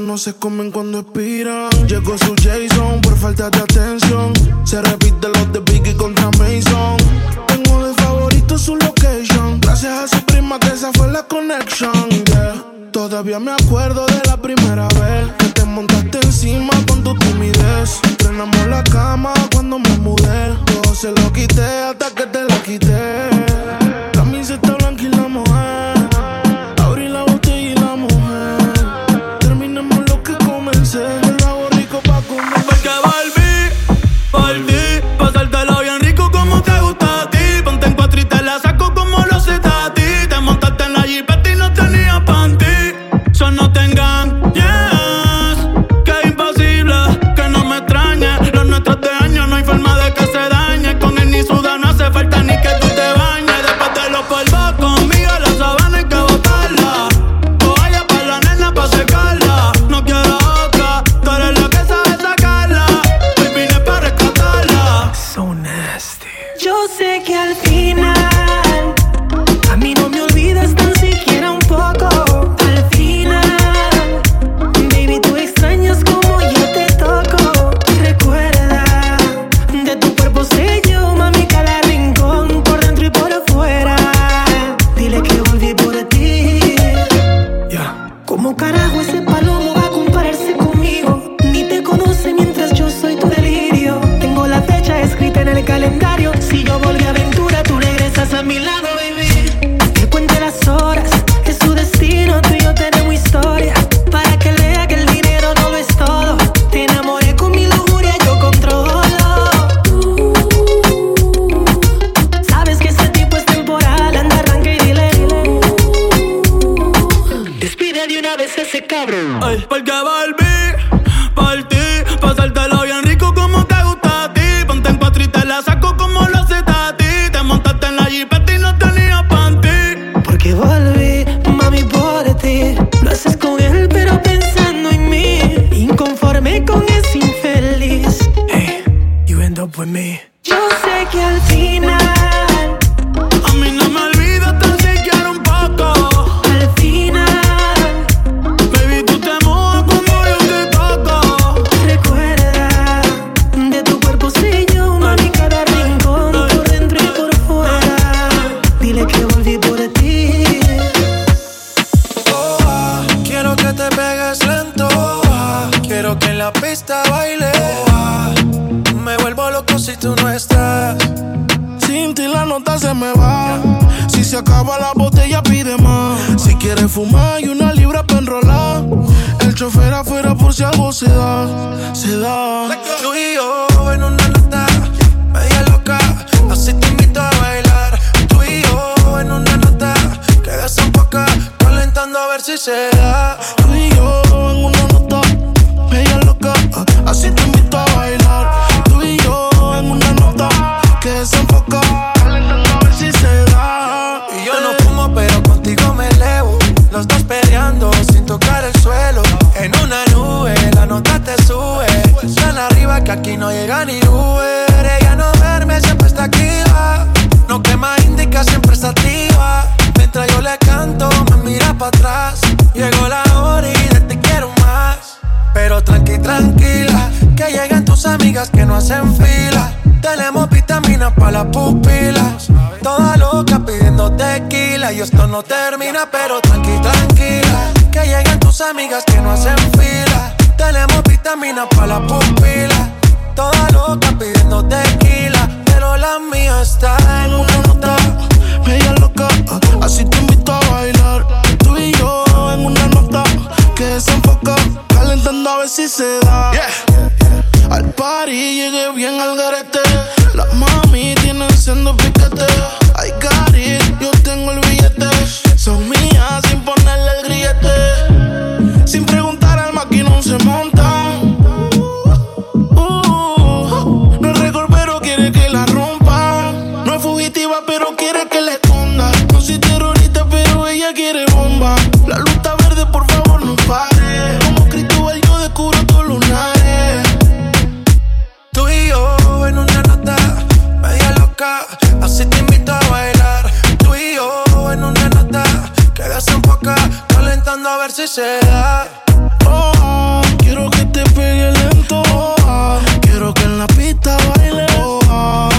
no se comen cuando expiran. Llegó su Jason por falta de atención. Se repite los de Biggie contra Mason. Tengo de favorito su location. Gracias a su prima que esa fue la connection. Todavía me acuerdo de la primera vez que te montaste encima con tu timidez. Entrenamos la cama cuando me mudé. Todo se lo quité hasta que te la quité. Si quieres fumar, y una libra para enrolar. El chofer afuera por si algo se da, se da. Tú y yo en una nota media loca, así te invito a bailar. Tú y yo en una nota que poca, calentando a ver si se da. Nota te sube. Tan arriba que aquí no llega ni Uber. Ella no verme, siempre está activa. No quema indica, siempre está activa. Mientras yo le canto, me mira para atrás. Llegó la hora y de te quiero más. Pero tranqui, tranquila, que llegan tus amigas que no hacen fila. Tenemos vitaminas para las pupilas. Toda loca pidiendo tequila. Y esto no termina, pero tranqui, tranquila. Que lleguen tus amigas que no hacen fila. Tenemos vitaminas para las pupilas. Toda loca pidiendo tequila. Pero la mía está en una nota. Media loca, así te invito a bailar. Tú y yo en una nota que desenfoca. Calentando a ver si se da. Al party llegué bien al garete. Las mami tienen siendo piquete. I got it, yo tengo el billete. Son mías sin ponerle el grillete. A ver si se da. Oh, quiero que te pegue lento. Oh, quiero que en la pista baile. Oh,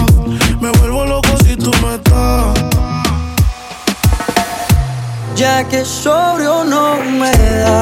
me vuelvo loco si tú no estás. Ya que sobrio no me da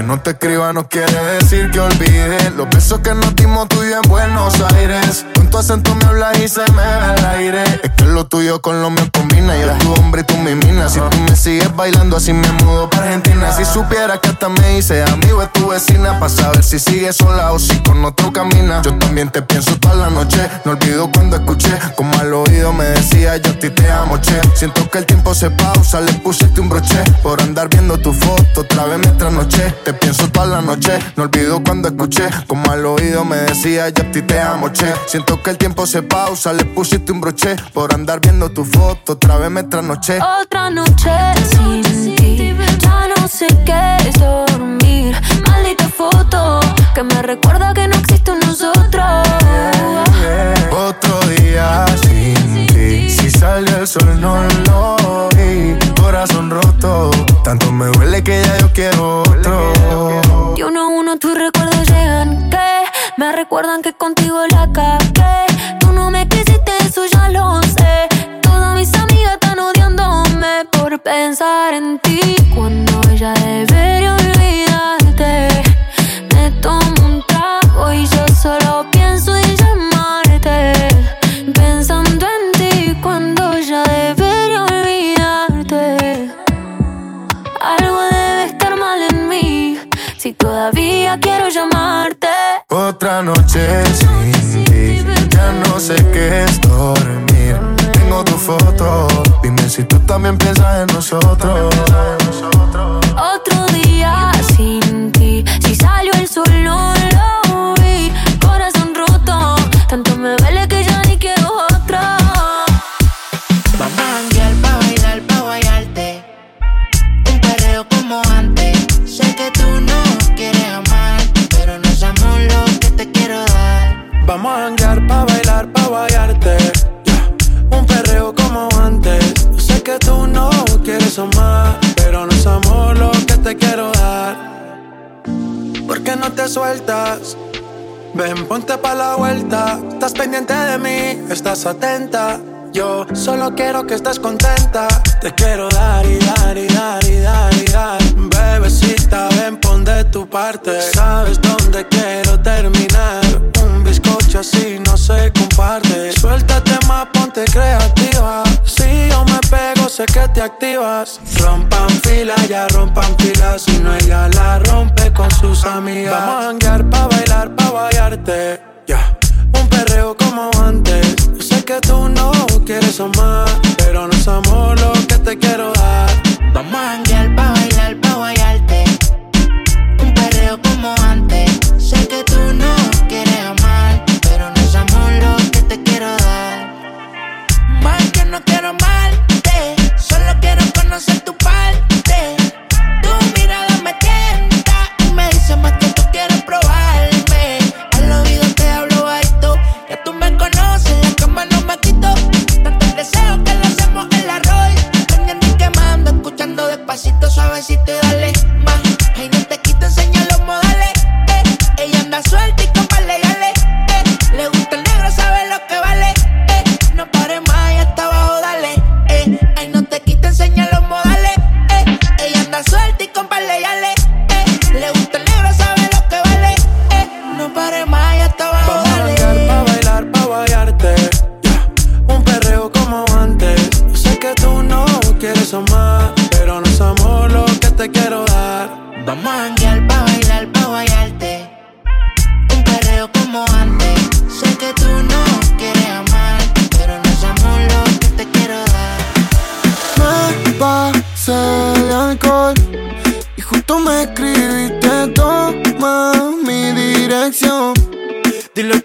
Que no te escriba no quiere decir que olvide. Los besos que nos dimos tú y en Buenos Aires tu acento me hablas y se me va el aire. Es que lo tuyo con lo mío combina. Yo tu hombre y tú mi mina. Si tú me sigues bailando así me mudo para Argentina. Si supiera que hasta me hice amigo de tu vecina Para saber si sigues sola o si con otro camina. Yo también te pienso toda la noche. No olvido cuando escuché Como al oído me decía yo a ti te amo, che Siento que el tiempo se pausa, le pusiste un broche. Por andar viendo tu foto otra vez mientras noche. Te pienso toda la noche, no olvido cuando escuché. Como al oído me decía, ya a ti te amo, che. Siento que el tiempo se pausa, le pusiste un broche. Por andar viendo tu foto otra vez mientras noche. Otra noche sin ti, ya no sé qué es dormir. Maldita foto que me recuerda que no existe nosotros. Otro día sin ti, si sale el sol no lo vi. Corazón roto, tanto me duele que ya yo quiero otro. Y uno a uno tus recuerdos llegan que me recuerdan que contigo la cagué. Tú no me quisiste, eso ya lo sé. Todas mis amigas están odiándome por pensar en ti cuando Otra noche sin ti, ya no sé qué es dormir. Tengo tu foto, dime si tú también piensas en nosotros. Estás atenta. Yo solo quiero que estés contenta. Te quiero dar y dar y dar y dar y dar. Bebecita, ven, pon de tu parte. Sabes dónde quiero terminar. Un bizcocho así no se comparte. Suéltate más, ponte creativa. Si yo me pego, sé que te activas. Rompan fila, ya rompan filas. Si no, ella la rompe con sus amigas. Vamos a janguear pa' bailar, pa' bailarte. Ya. Perreo como antes. Sé que tú no quieres amar, pero no es amor lo que te quiero dar. Vamos a janguear pa' bailar, pa' guayarte Un perreo como antes Sé que tú no quieres amar Pero no somos lo que te quiero dar Más que no quiero amarte Solo quiero conocer tu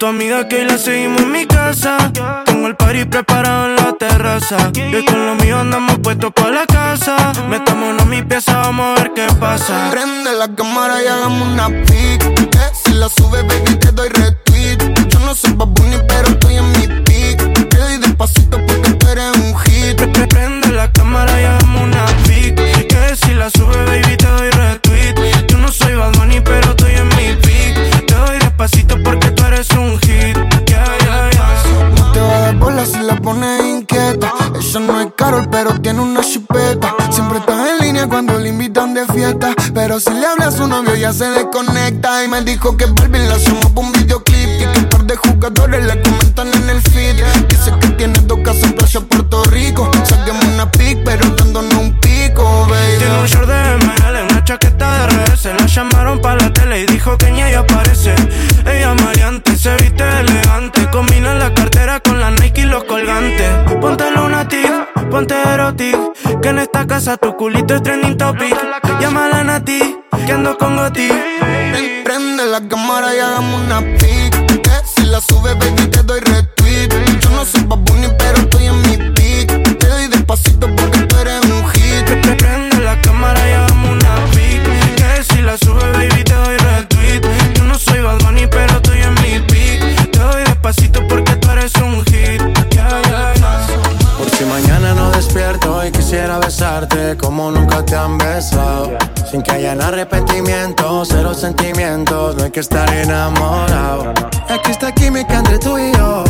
tu amiga que la seguimos en mi casa. Tengo el party preparado en la terraza. Y con lo mío andamos puestos para la casa. Metámonos a mi pieza, vamos a ver qué pasa. Prende la cámara y hagamos una pic. Eh, si la sube, baby, te doy retweet. Yo no soy babuni, pero estoy en mi pic. Te doy despacito porque tú eres un hit. Prende la cámara y hagamos una pic. Que eh, si la sube, baby, pero tiene una chipeta. Siempre estás en línea cuando le invitan de fiesta. Pero si le habla a su novio ya se desconecta. Y me dijo que Barbie la hacemos por un videoclip. Y que un par de jugadores le ponte erotic. Que en esta casa tu culito es trending topic. Llámala a Nati, que ando con Goti. Prende la cámara y hagamos una pic. Si la sube, baby, besarte como nunca te han besado. Sin que haya arrepentimiento, cero sentimientos, no hay que estar enamorado. Existe química entre tú y yo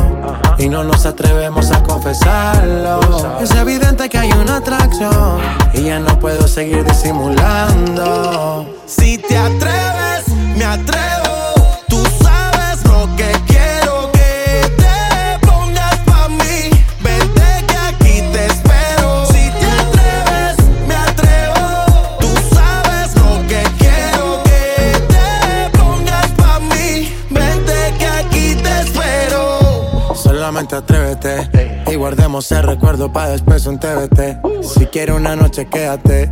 y no nos atrevemos a confesarlo. Es evidente que hay una atracción y ya no puedo seguir disimulando. Si te atreves, me atrevo. Atrévete y guardemos el recuerdo para después un TBT. Si quieres una noche, quédate.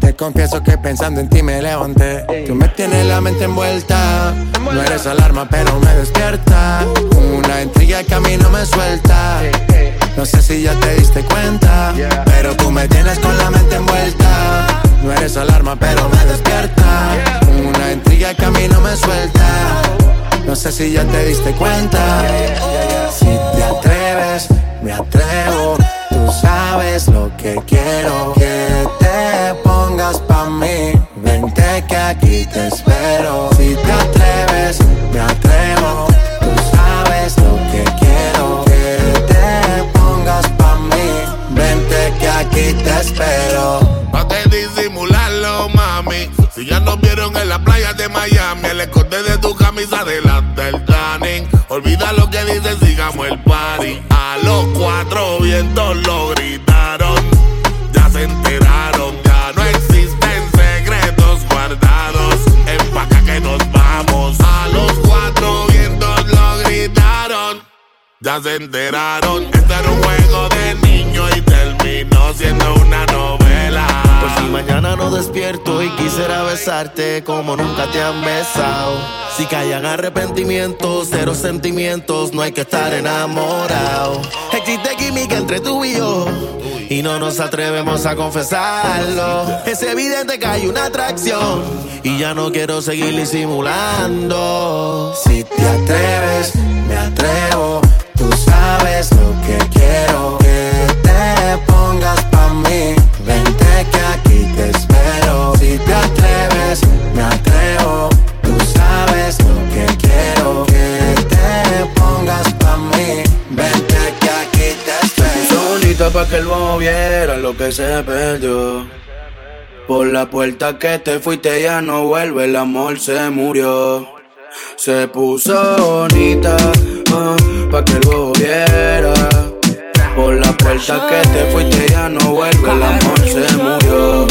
Te confieso que pensando en ti me levanté. Tú me tienes la mente envuelta. No eres alarma, pero me despierta. Una intriga que a mí no me suelta. No sé si ya te diste cuenta, pero tú me tienes con la mente envuelta. No eres alarma, pero me despierta. Una intriga que a mí no me suelta. No sé si ya te diste cuenta. Te atreves, me atrevo. Tú sabes lo que quiero que te pongas pa' mí. Vente que aquí te espero. Si te atreves, me atrevo. Tú sabes lo que quiero que te pongas pa' mí. Vente que aquí te espero. Pa' que disimularlo, mami. Si ya nos vieron en la playa de Miami, el escote de tu camisa tanning. Olvida lo que dicen, sigamos el party. A los cuatro vientos lo gritaron. Ya se enteraron, ya no existen secretos guardados. Empaca que nos vamos. A los cuatro vientos lo gritaron. Ya se enteraron, este era un juego de niño y terminó siendo una novela. Mañana no despierto y quisiera besarte como nunca te han besado. Si callan arrepentimientos, cero sentimientos, no hay que estar enamorado. Existe química entre tú y yo. Y no nos atrevemos a confesarlo. Es evidente que hay una atracción. Y ya no quiero seguir disimulando. Si te atreves, me atrevo. Tú sabes lo que se perdió. Por la puerta que te fuiste ya no vuelve, el amor se murió. Se puso bonita, ah, pa' que bobo viera. Por la puerta que te fuiste ya no vuelve, el amor se murió.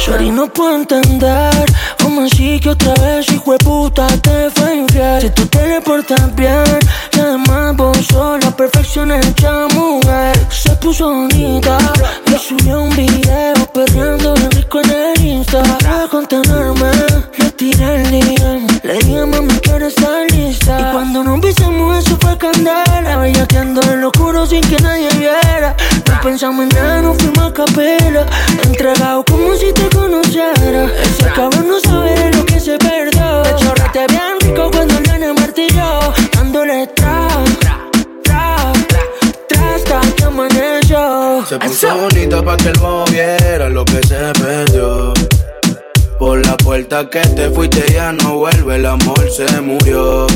Shorty no puedo entender. Cómo así que otra vez hijo de puta te fue infiel Si tú te portas bien y además vos sos la perfección hecha mujer. Se puso bonita y subió un video perreando bien rico en el Insta. Para contenerme le tiré el DM Le dije mami quiero estar lista Y cuando nos besamos eso fue candela. Bellaqueando en lo oscuro sin que nadie viera. No pensamos en nada, nos fuimos a capela. Entregado como si te conociera. Ese cabrón no sabe lo que se perdió. De chorrete bien rico cuando el nene martilló. Dándole tra, tra, tra Hasta que amaneció. Se puso bonita pa' que el viera lo que se perdió. Por la puerta que te fuiste ya no vuelve, el amor se murió.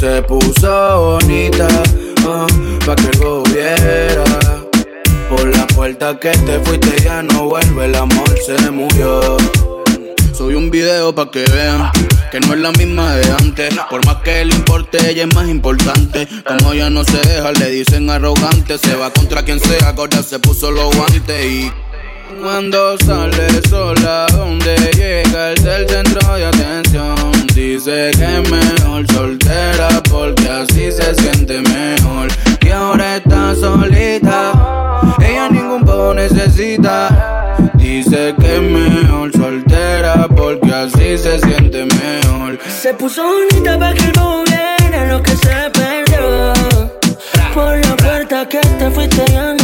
Se puso bonita ah, pa' que el bobo viera. puerta que te fuiste ya no vuelve, el amor se murió. Soy un video pa' que vean que no es la misma de antes. Por más que le importe, ella es más importante. Como ella no se deja, le dicen arrogante. Se va contra quien sea, ahora se puso los guantes y. Cuando sale sola, donde llega el del centro de atención. Dice que es mejor soltera porque así se siente mejor. Y ahora está solita, ella ningún poco necesita. Dice que es mejor soltera porque así se siente mejor. Se puso bonita para que no viera lo que se perdió. Por la puerta que te fuiste ya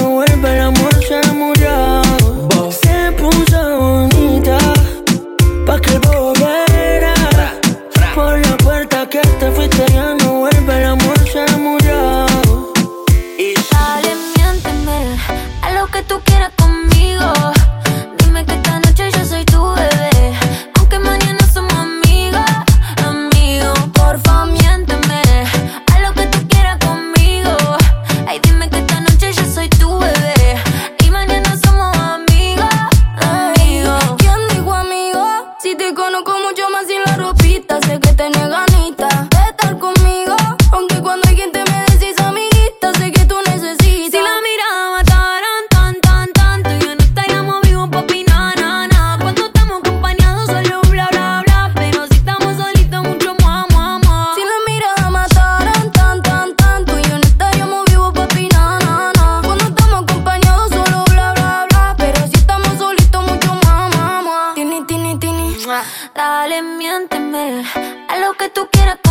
que tú quieras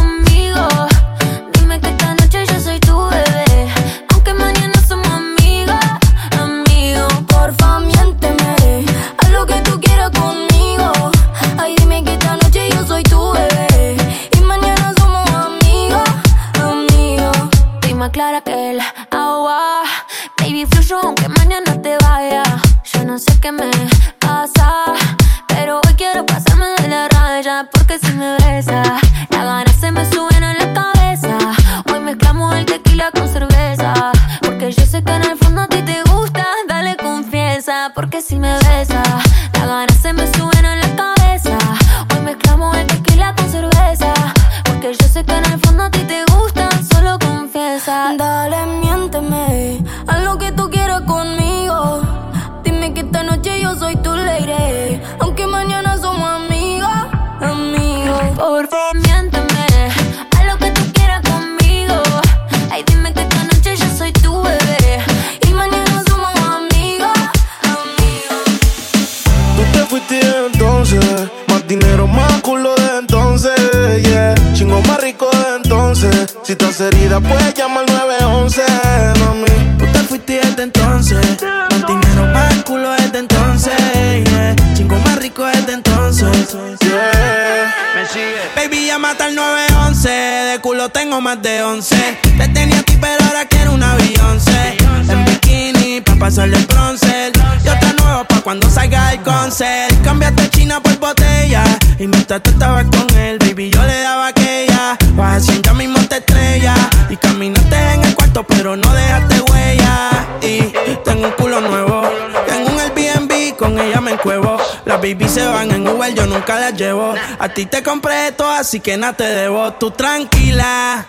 Las baby se van en Uber, yo nunca las llevo. A ti te compré esto, así que nada te debo. Tú tranquila.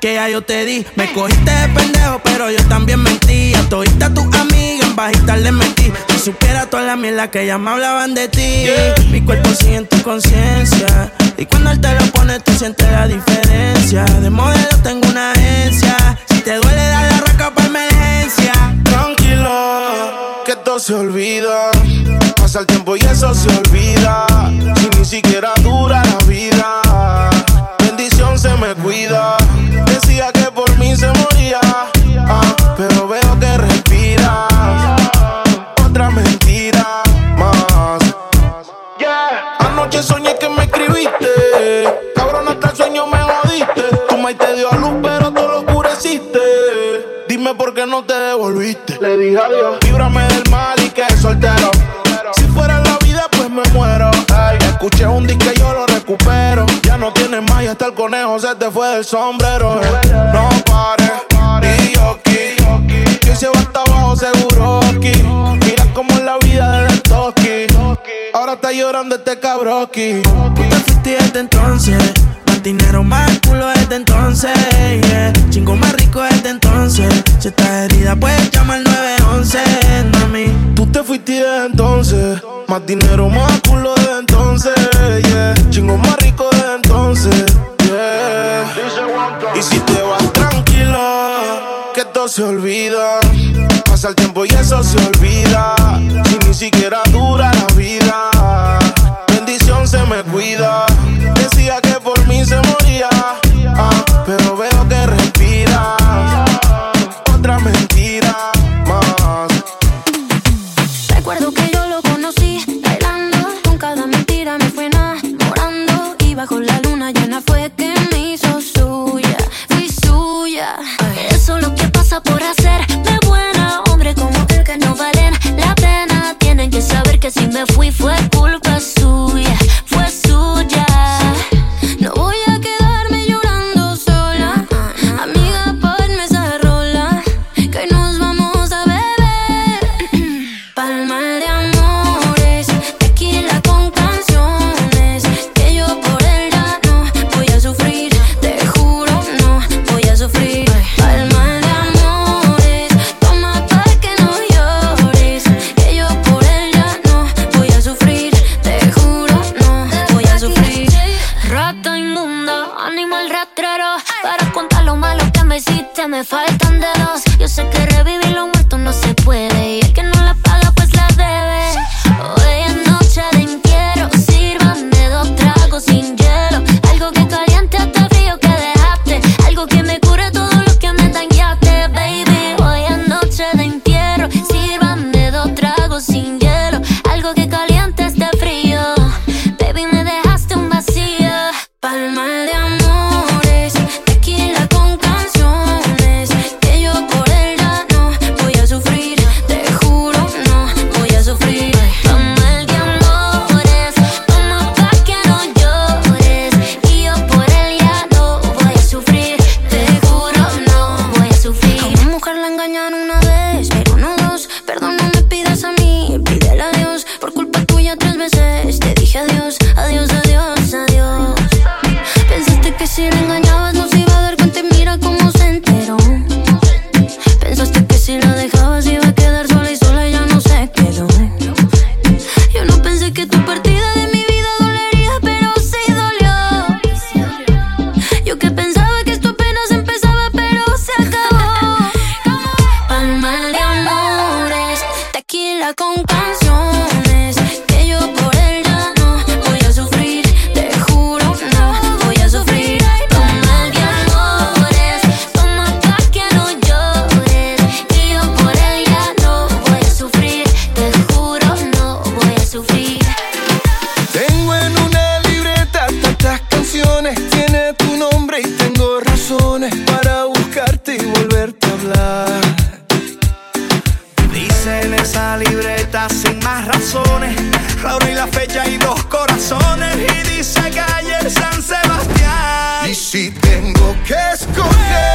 Que ya yo te di, me cogiste de pendejo, pero yo también mentí. A todita tus amigas en bajita les mentí. Si supiera toda la mierda que ya me hablaban de ti. Mi cuerpo sigue en tu conciencia. Y cuando él te lo pone, tú sientes la diferencia. De modelo tengo una agencia. Si te duele, dale la raca para emergencia. Tranquila, que todo se olvida. Pasa el tiempo y eso se olvida. Si ni siquiera dura la vida. Bendición se me cuida. Decía que por mí se moría. ah, pero veo que respiras. Otra mentira más. Yeah. Anoche soñé que me escribiste. Cabrón, hasta el sueño me jodiste. Tu maíz te dio a luz, dime por qué no te devolviste. Le dije adiós. Líbrame del mal y que soltero. Si fuera la vida, pues me muero. Escuché un disco y yo lo recupero. Ya no tienes más y hasta el conejo se te fue del sombrero. No pares, y yo aquí. Que se va hasta abajo seguro aquí. Mira como la vida de Toki. Ahora está llorando este cabroqui. Tú te fuiste desde entonces el dinero más culo desde entonces, yeah. Chingo más rico desde entonces. Si estás herida, pues llama al 911, mami. Tú te fuiste desde entonces. Más dinero más culo desde entonces, yeah. Chingo más rico desde entonces, yeah. Y si te vas tranquilo, que todo se olvida. Pasa el tiempo y eso se olvida. Si ni siquiera Si tengo que escoger.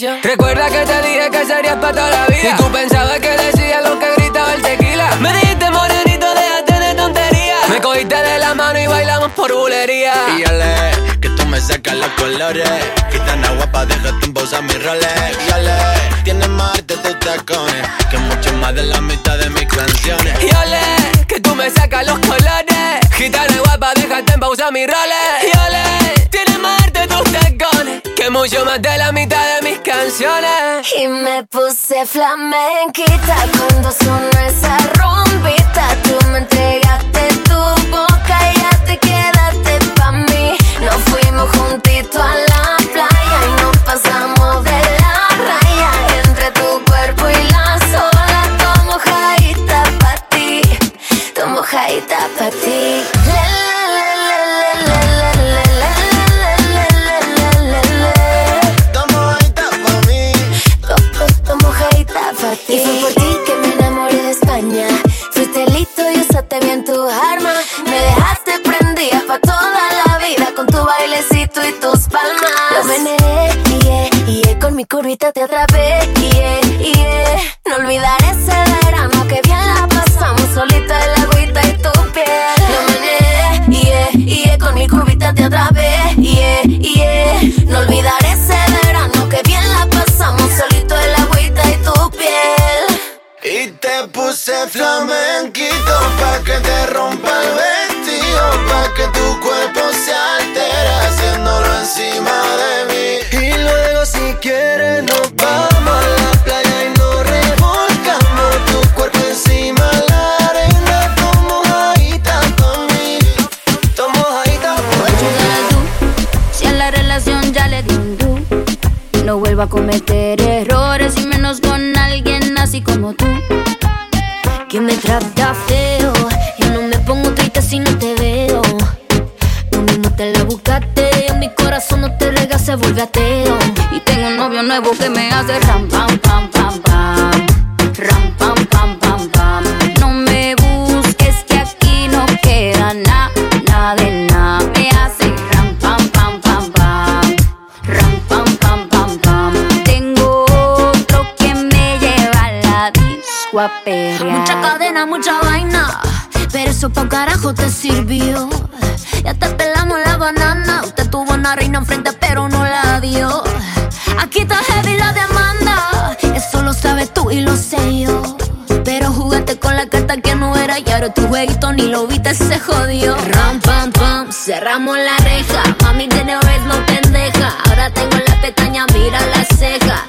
Recuerda que te dije que serías para toda la vida. Y tú pensabas que decía lo que gritaba el tequila. Me dijiste morenito, déjate de tonterías. Me cogiste de la mano y bailamos por bulería. Y ale, que tú me sacas los colores. Gitana guapa, déjate en pausa mis roles. Y ale, tienes más arte tus tacones. Que mucho más de la mitad de mis canciones. Y ole, que tú me sacas los colores. Gitana guapa, déjate en pausa mis roles. Mucho más de la mitad de mis canciones. Y me puse flamenquita cuando sonó esa rumbita. Tú me entregaste tu boca y ya te quedaste pa' mí. Nos fuimos juntitos a la playa y nos pasamos de la raya. Entre tu cuerpo y la sola, tomo mojadita pa' ti. Tomo mojadita pa' ti. La, la, la, curvita te atrapé, yeah, yeah. No olvidaré ese verano que bien la pasamos solita en la agüita y tu piel. Lo meneé, yeah, yeah, con mi curvita te atrapé, yeah, yeah. No olvidaré ese verano que bien la pasamos solito en la agüita y tu piel. Y te puse flamenquito pa' que te rompa el vestido, pa' que tu cuerpo se altere haciéndolo encima de mí. Vuelvo a cometer errores Y menos con alguien así como tú. Que me trata feo Yo no me pongo triste si no te veo. Tú mismo te la buscaste mi corazón no te rega, se vuelve ateo. Y tengo un novio nuevo que me hace ram pam pam pam Mucha cadena, mucha vaina Pero eso pa' carajo te sirvió Ya te pelamos la banana Usted tuvo una reina enfrente pero no la dio Aquí está heavy la demanda Eso lo sabes tú y lo sé yo pero jugaste con la carta que no era y ahora tu jueguito ni lo viste, se jodió. Ram, pam, pam, cerramos la reja. Mami, tiene vez no pendeja. Ahora tengo la pestaña, mira la ceja.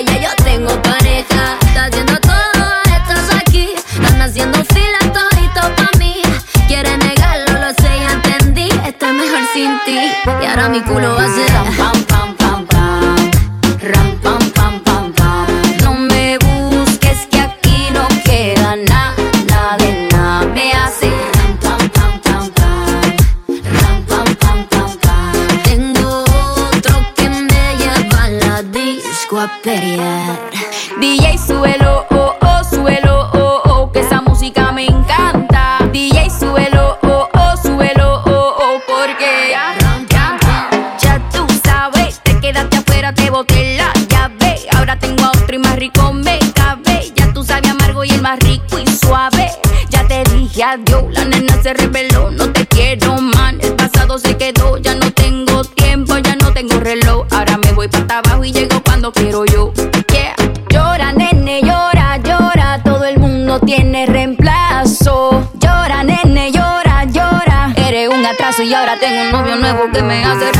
Ya yo tengo pareja. Estás haciendo todo, estás aquí. Están haciendo fila todito pa' mí. Quieres negarlo, lo sé, ya entendí. Estoy mejor sin ti. Y ahora mi culo va a ser no te quiero man. El pasado se quedó, ya no tengo tiempo, ya no tengo reloj. Ahora me voy para abajo y llego cuando quiero yo. Llora, nene, llora, llora, todo el mundo tiene reemplazo. Llora, nene, llora, llora. Eres un atraso y ahora tengo un novio nuevo que me hace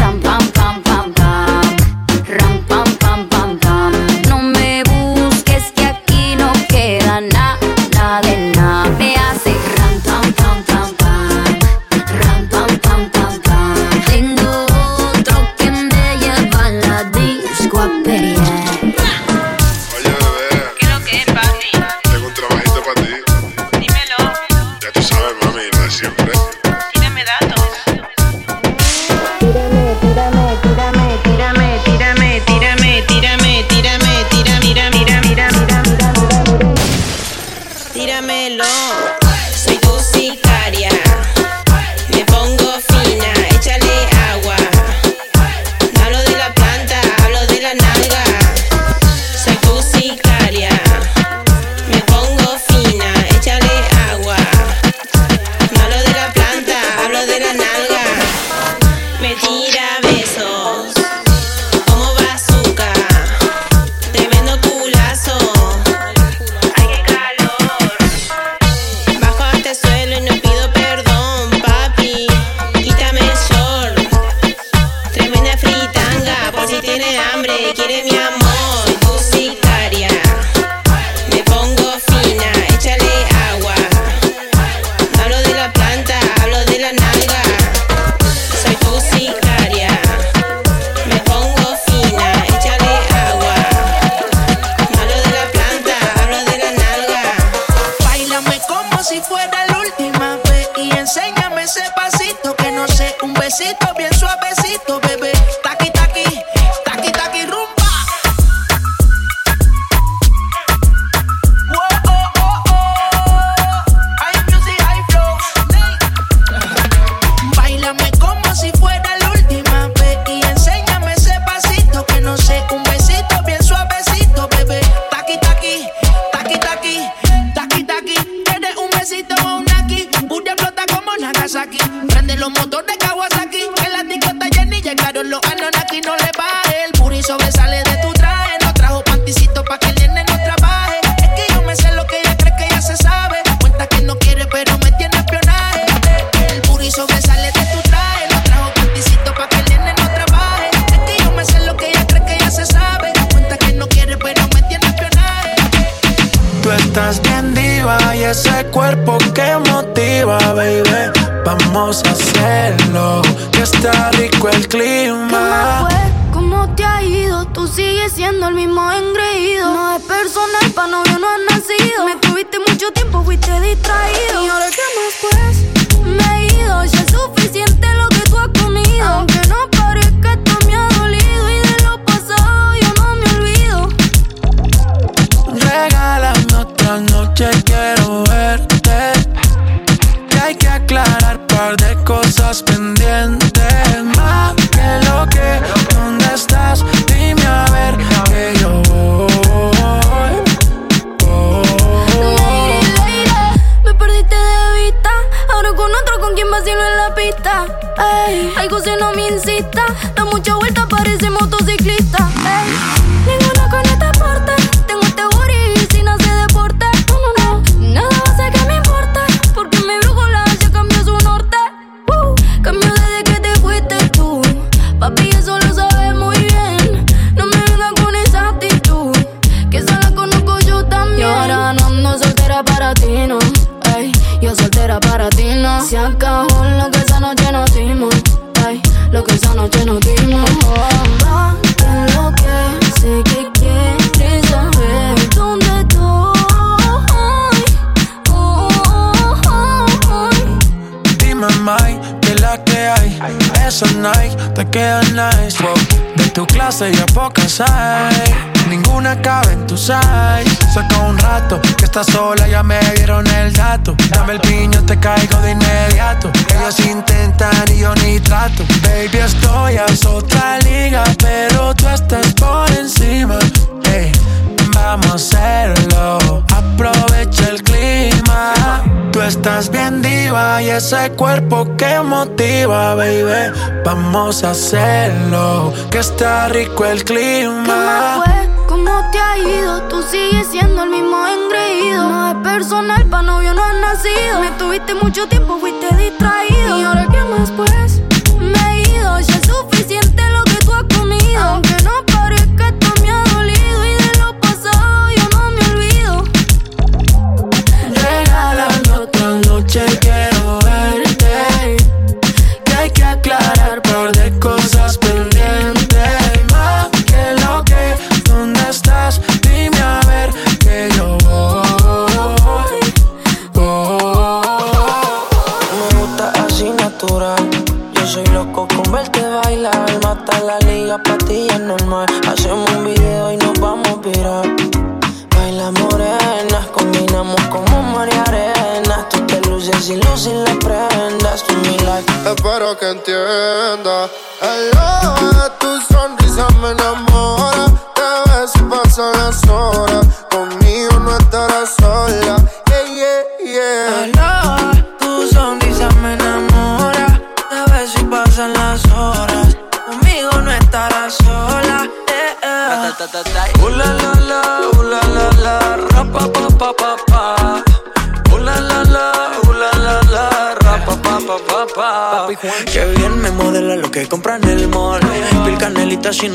Vamos a hacerlo, que está rico el ¿Qué clima. más fue? ¿Cómo te ha ido? Tú sigues siendo el mismo engreído. No es personal, pa' novio no has nacido. Me tuviste mucho tiempo, fuiste distraído. ¿Y ahora qué más pues?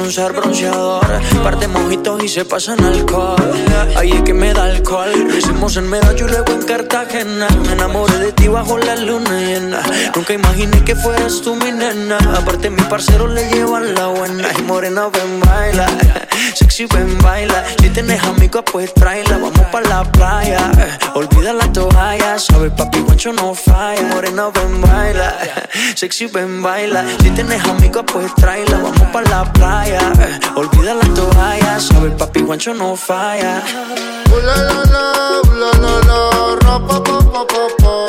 Usar bronceador. Par mojitos y se pasan alcohol. Ahí es que me da alcohol. Lo hicimos en Medallo y luego en Cartagena. Me enamoré de ti bajo la luna llena. Nunca imaginé que fueras tú mi nena. Aparte, mi parcero le llevan la buena. Y morena, ven, baila. Sexy, ven, baila. Si tienes amigos, pues tráela. Vamos pa' la playa. Olvida la toalla. Sabes, papi, guancho no falla. Morena, ven, baila. Sexy, ven, baila. Si tienes amigos, pues tráela. Vamos pa' la playa. Olvida la toalla. Sabes, papi, guancho no falla. Ooh la la la, ooh la la la, ra pa pa pa pa pa.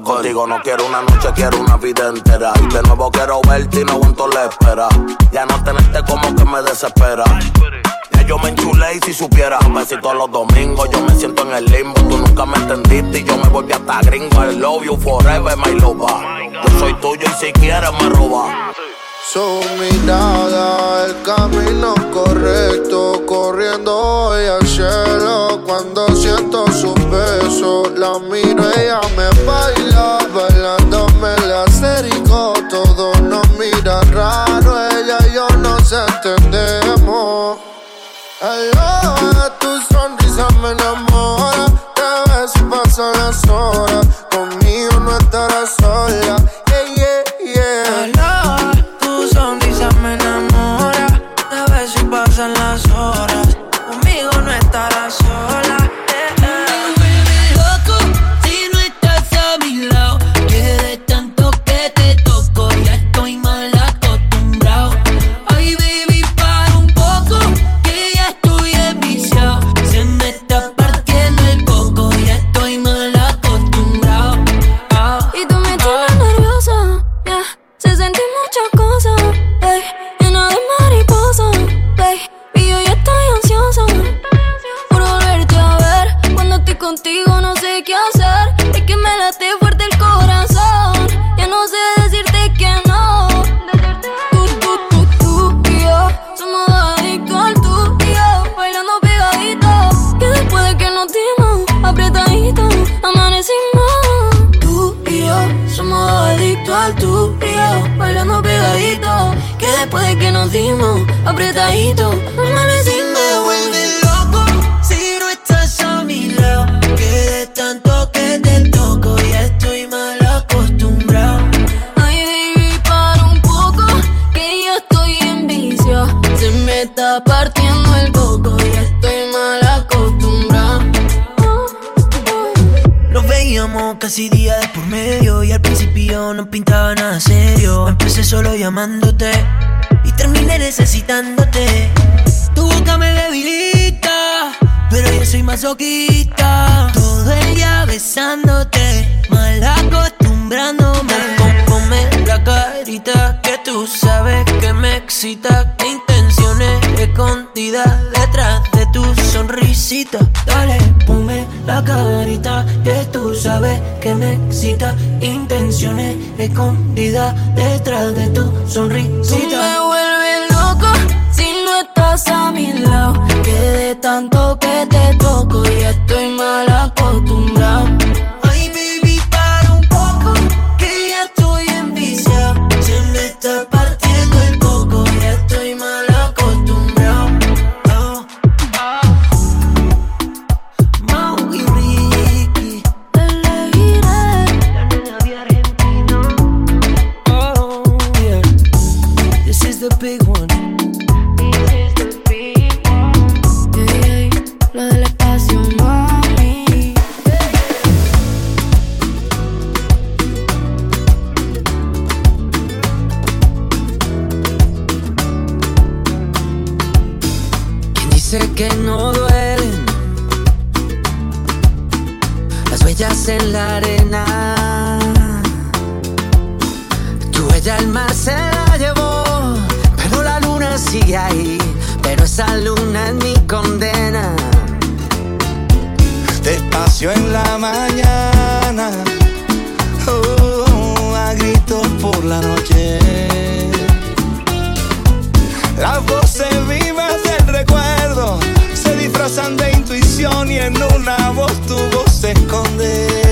Contigo no quiero una noche, quiero una vida entera. Y de nuevo quiero verte y no aguanto la espera. Ya no tenerte como que me desespera. Ya yo me enchulé y si supiera Un besito los domingos, yo me siento en el limbo Tú nunca me entendiste y yo me volví hasta gringo I love you forever, my loba Yo soy tuyo y si quieres me roba Su mirada, el camino correcto, corriendo hoy al cielo. Cuando siento beso, la miro, ella me baila, bailándome la acerico. Todos nos miran raro, ella y yo nos entendemos. Hello, tu sonrisa me enamora, te ves y pasan las en una voz tu voz se esconde.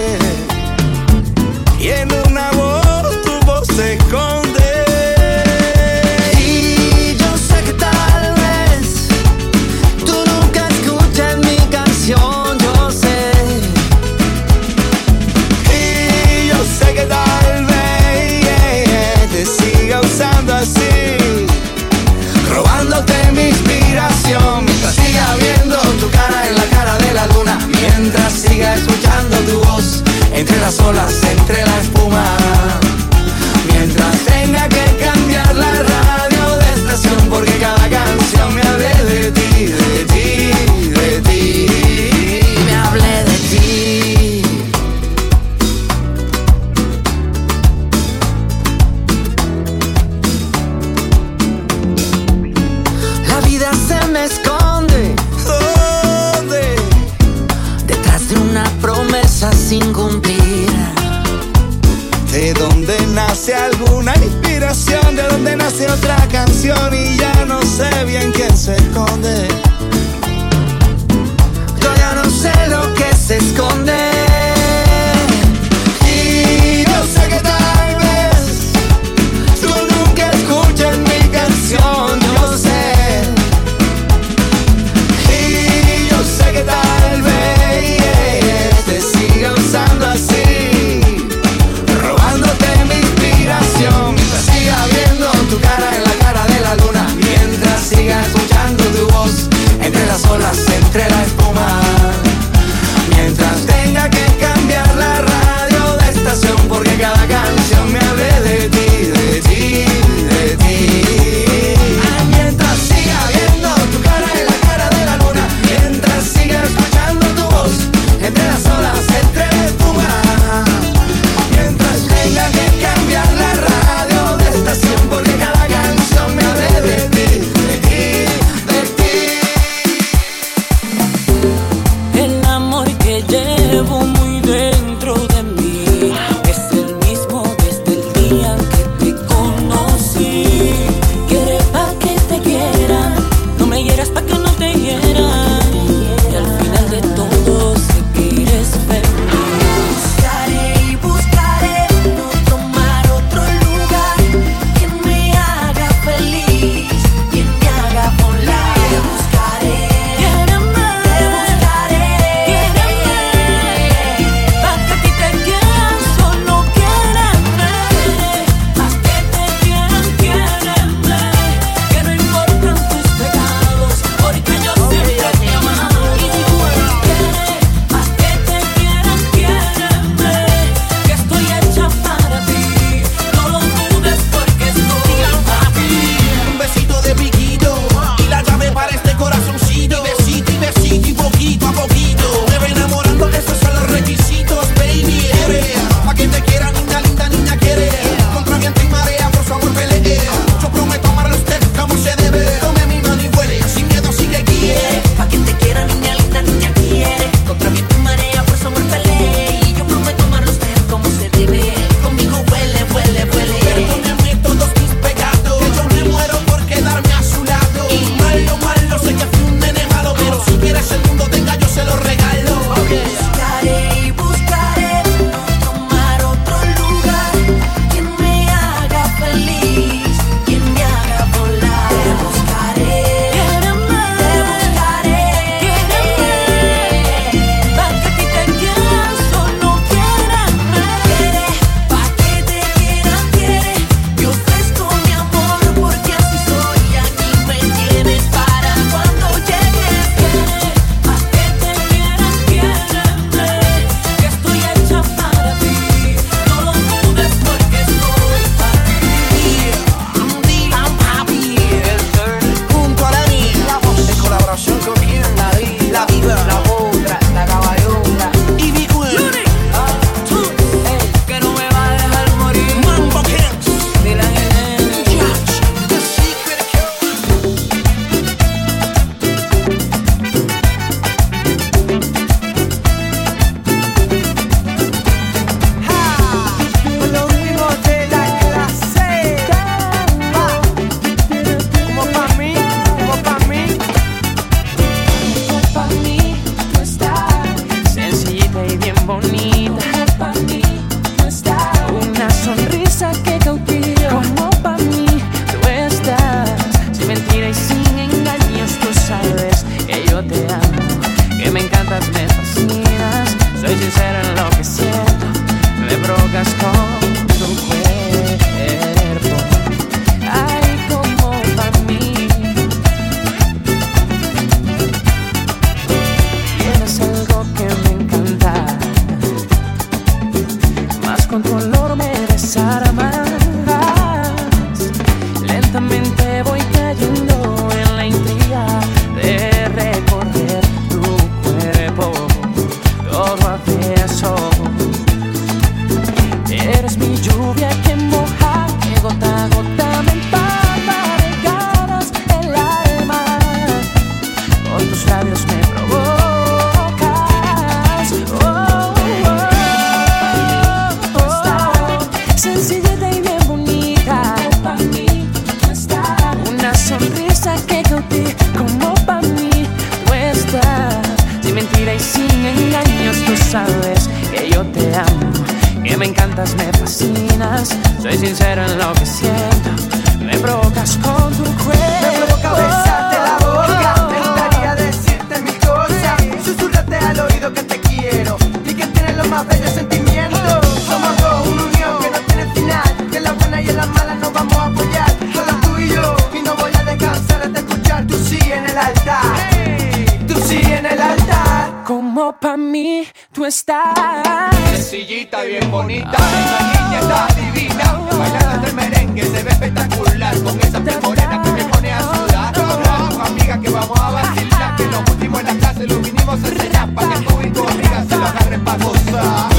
solo pa' mí tú estás. Sencillita, bien bonita, esa niña está divina. Bailando este merengue se ve espectacular con esa piel morena que me pone a sudar. Con amigas que vamos a vacilar, que los últimos en la clase los vinimos a enseñar para que tú y tu amiga se lo agarren pa' gozar.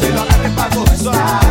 Se lo agarren pa' gozar.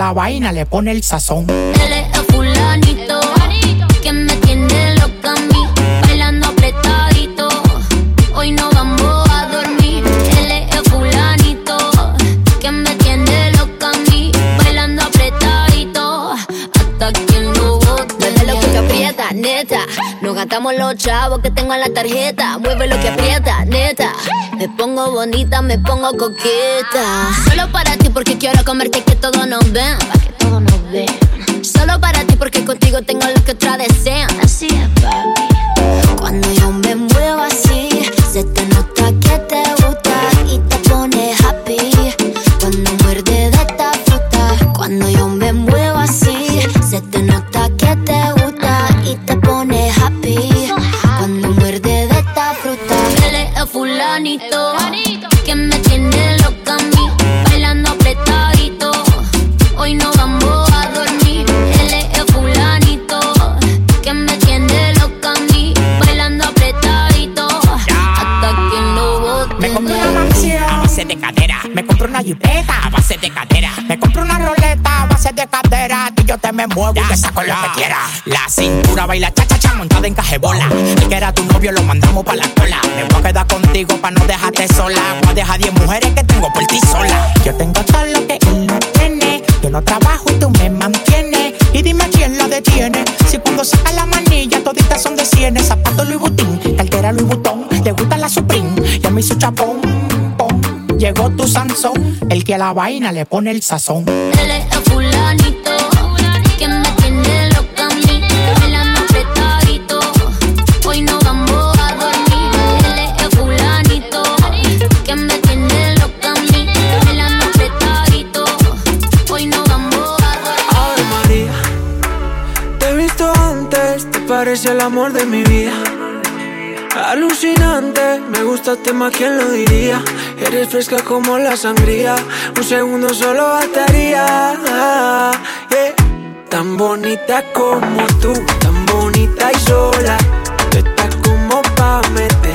la vaina le pone el sazón. Él el fulanito, que me tiene loca a mí, bailando apretadito. Hoy no vamos a dormir. Él el fulanito, que me tiene loca a mí, bailando apretadito. Hasta que no bote. lo que aprieta, neta. Nos gastamos los chavos que tengo en la tarjeta. Mueve lo que aprieta, me pongo bonita, me pongo coqueta. Solo para ti porque quiero comerte que todo nos ven. Para que todos nos vean. Solo para ti porque contigo tengo lo que otra desean. compro una jipeta a base de cadera. Me compro una roleta a base de cadera. tú Y yo te me muevo ya, y te saco lo que quiera. La cintura baila cha-cha-cha montada en cajebola. El que era tu novio lo mandamos pa' la cola. Me voy a quedar contigo pa' no dejarte sola. Voy a dejar 10 mujeres que tengo por ti sola. Yo tengo todo lo que él no tiene. Yo no trabajo y tú me mantienes. Y dime quién la detiene. Si cuando saca la manilla toditas son de cienes. Zapato Louis Vuitton, cartera Louis Vuitton. Le gusta la Supreme y a mí su chapón Llegó tu Sansón, el que a la vaina le pone el sazón. Él es el fulanito, que me tiene loca a mí. El anda apretadito, hoy no vamos a dormir. Él es el fulanito, que me tiene loca a mí. El anda apretadito, hoy no vamos a dormir. Ave María, te he visto antes, te parece el amor de mi vida. Alucinante, me gusta este tema, ¿quién lo diría? Eres fresca como la sangría, un segundo solo bastaría. Yeah. Tan bonita como tú, tan bonita y sola. Tú estás como pa' meter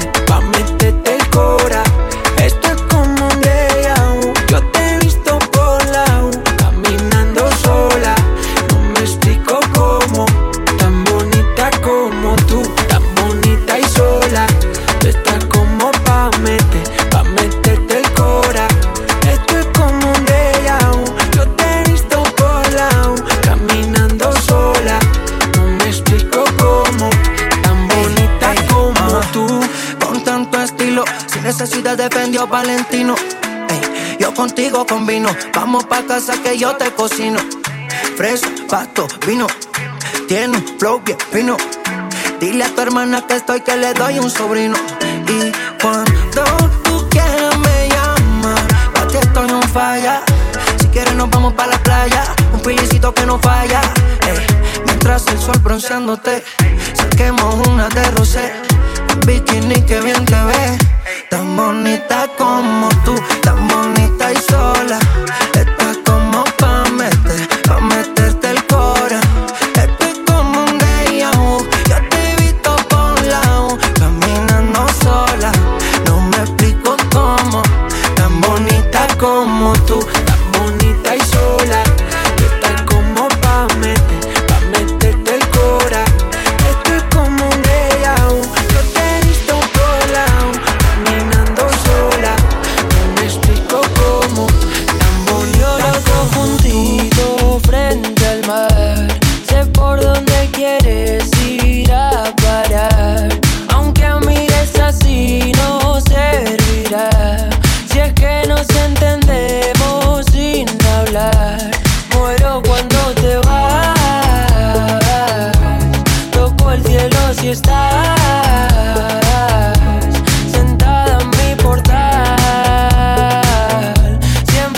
defendió Valentino. Yo contigo combino. Vamos pa' casa que yo te cocino. Fresco, pasto, vino. Tiene un flow bien fino. Dile a tu hermana que estoy, que le doy un sobrino. Y cuando tú quieras me llama. Pa' ti esto no falla. Si quieres nos vamos pa' la playa. Un pilicito que no falla. Mientras el sol bronceándote. Saquemos una de rosé. Un bikini que bien te ve tan bonita como tú, tan bonita y sola.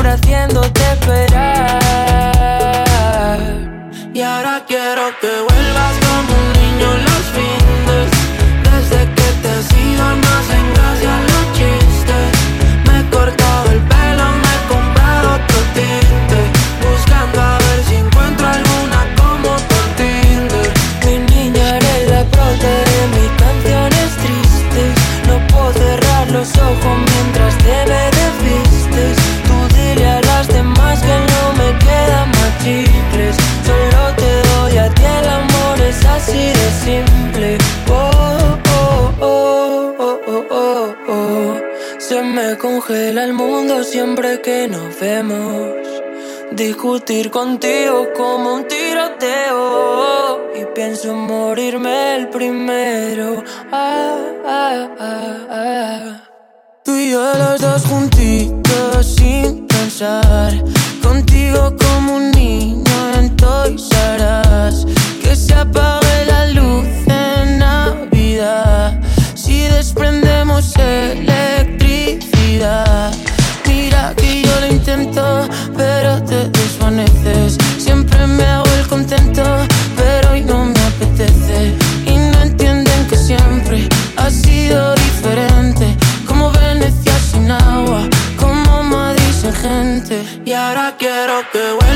haciéndote esperar. Y ahora quiero que vuelvas. siempre que nos vemos. Discutir contigo como un tiroteo. Y pienso morirme el primero. Ah ah, ah, ah, Tú y yo los dos juntitos sin pensar. Contigo como un niño en Toys R Que se apague la luz en Navidad. Si desprendemos electricidad. Aquí yo lo intento, pero te desvaneces. Siempre me hago el contento, pero hoy no me apetece. Y no entienden que siempre ha sido diferente. Como Venecia sin agua, como Madrid sin gente. Y ahora quiero que vuelva.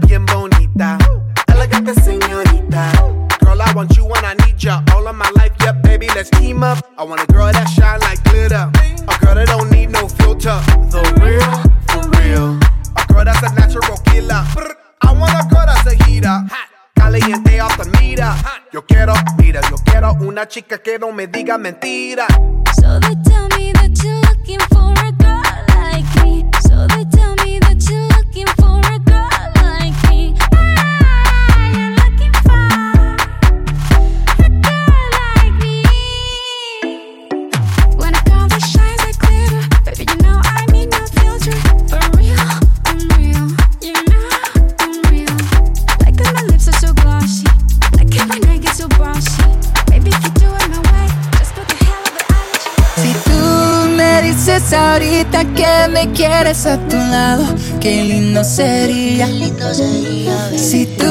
bien bonita. Elegante señorita. Girl, I want you when I need ya. All of my life, yeah, baby, let's team up. I want a girl that shine like glitter. A girl that don't need no filter. The real, for real. A girl that's a natural killer. I want a girl that's a heater. Caliente off the meter. Yo quiero, mira, yo quiero una chica que no me diga mentira. So they tell me dices ahorita que me quieres a tu lado, qué lindo sería. Si tú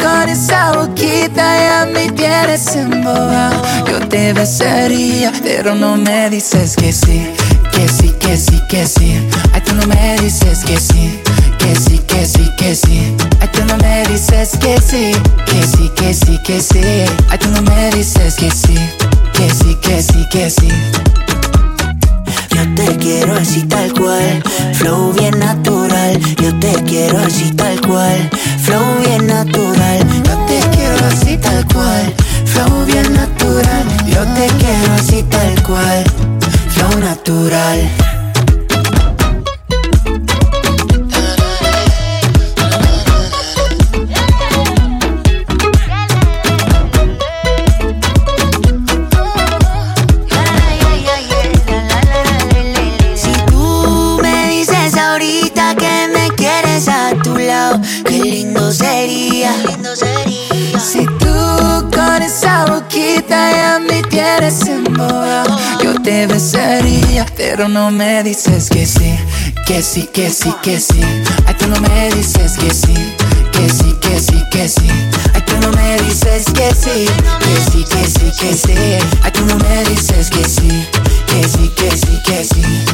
con esa boquita ya me tienes embobado, yo te besaría, pero no me dices que sí, que sí, que sí, que sí. Ay, tú no me dices que sí, que sí, que sí, que sí. Ay, tú no me dices que sí, que sí, que sí, que sí. Ay, tú no me dices que sí, que sí, que sí, que sí. Yo te quiero así tal cual, flow bien natural. Yo te quiero así tal cual, flow bien natural. Yo te quiero así tal cual, flow bien natural. Yo te quiero así tal cual, flow natural. Yo te besaría, pero no me dices que sí, que sí, que sí, que sí. Ay, tú no me dices que sí, que sí, que sí, que sí. Ay, tú no me dices que sí, que sí, que sí, que sí. Ay, tú no me dices que sí, que sí, que sí, que sí.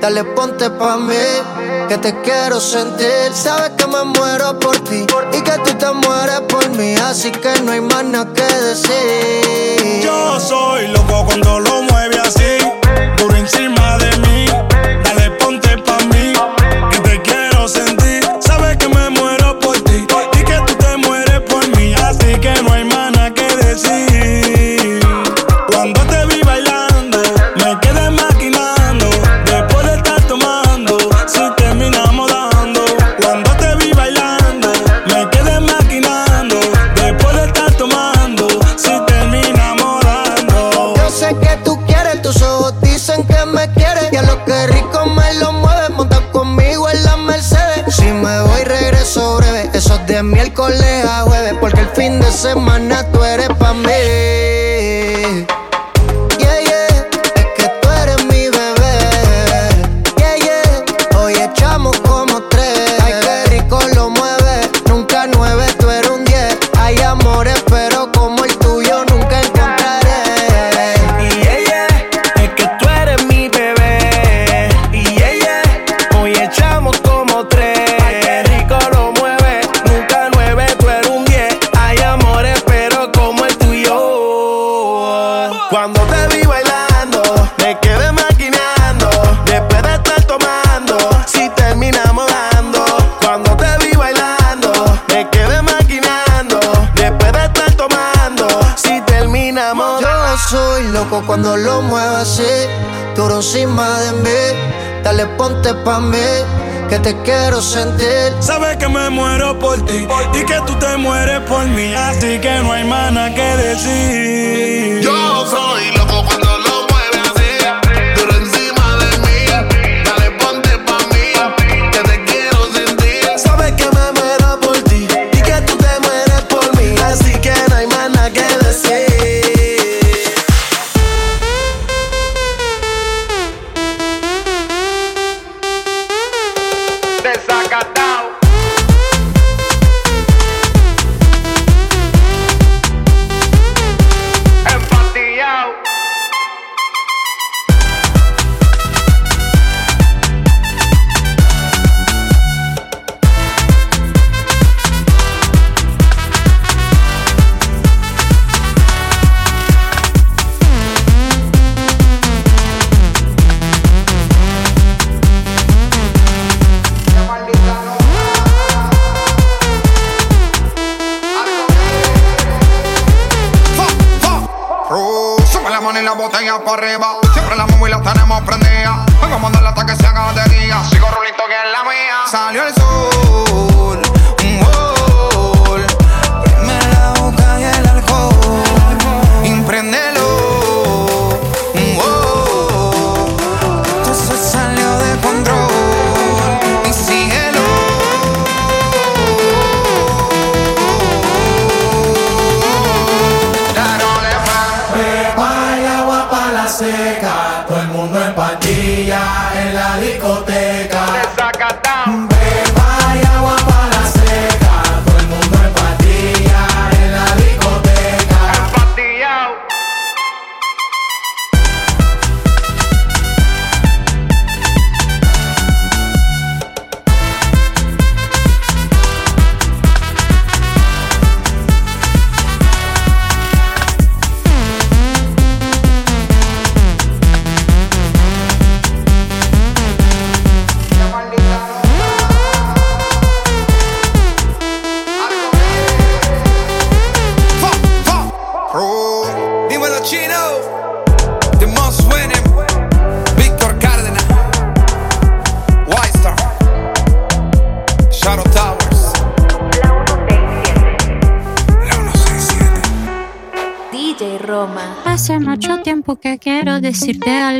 Dale, ponte pa' mí, que te quiero sentir. Sabes que me muero por ti y que tú te mueres por mí, así que no hay más nada que decir. Yo soy loco cuando lo mueve así, duro encima de mí. semana tú eres pa' mí. cuando lo muevas así, duro encima de mí. Dale ponte pa' mí, que te quiero sentir. Sabes que me muero por ti y que tú te mueres por mí, así que no hay mana que decir. Yo soy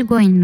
algo in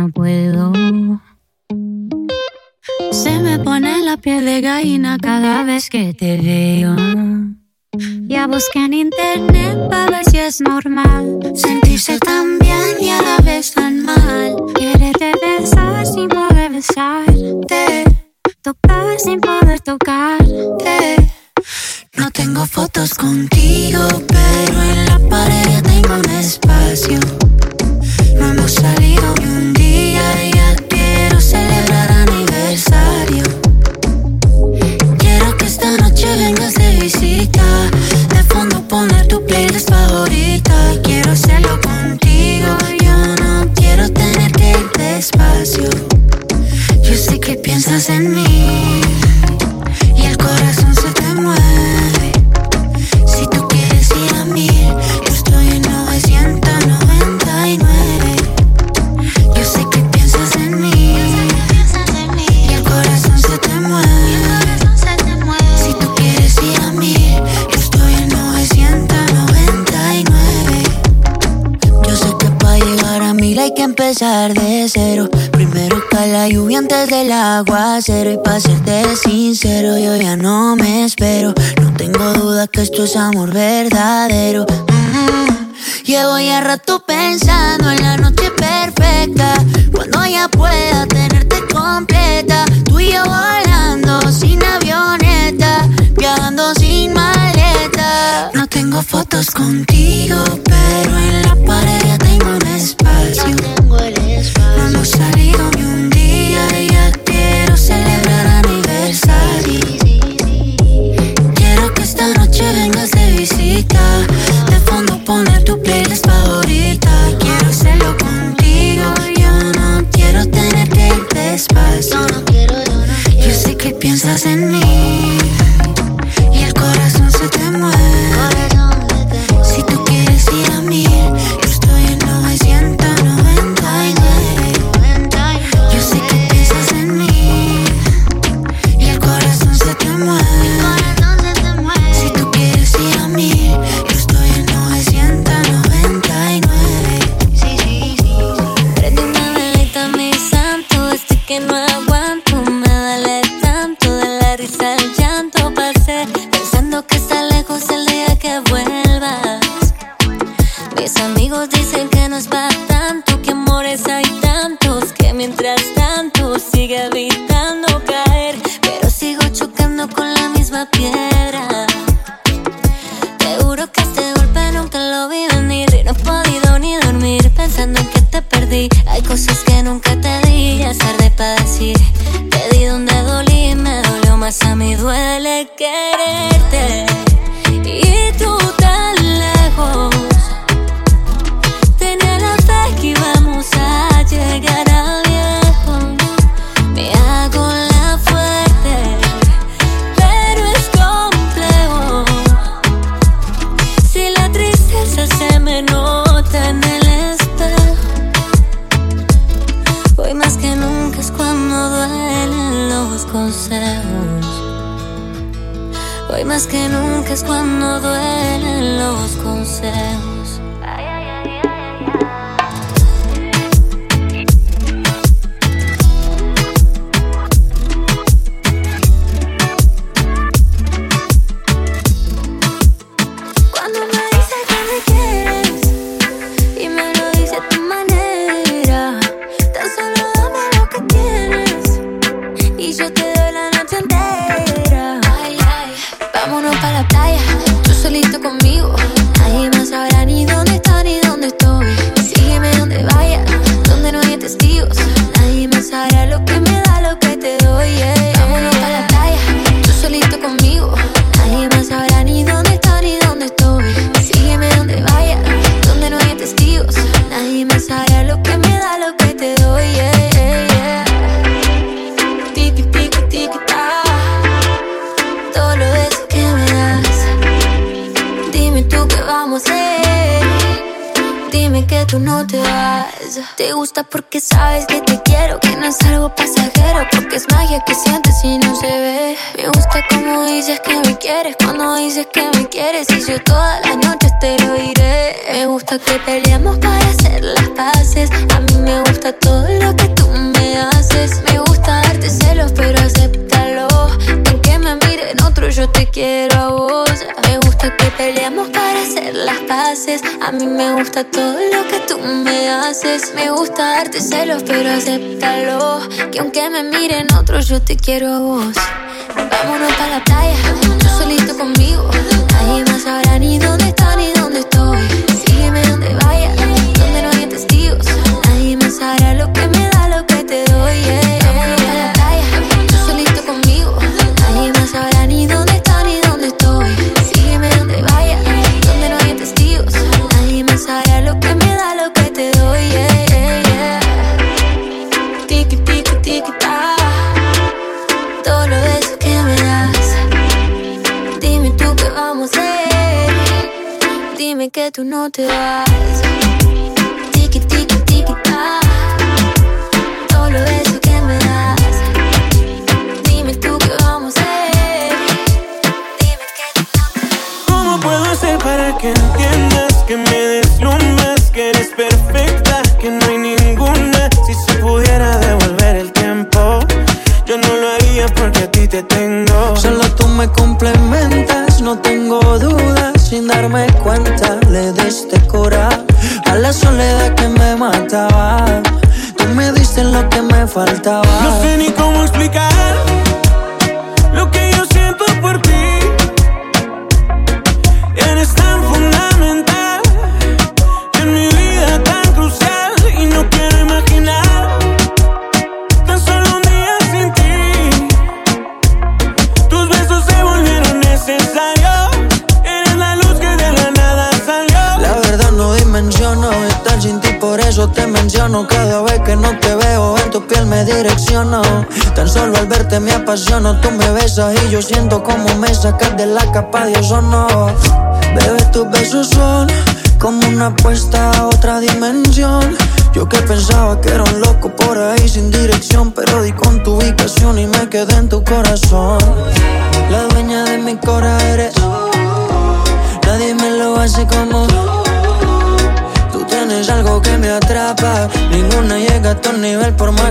que piensas en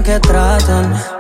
que tratan.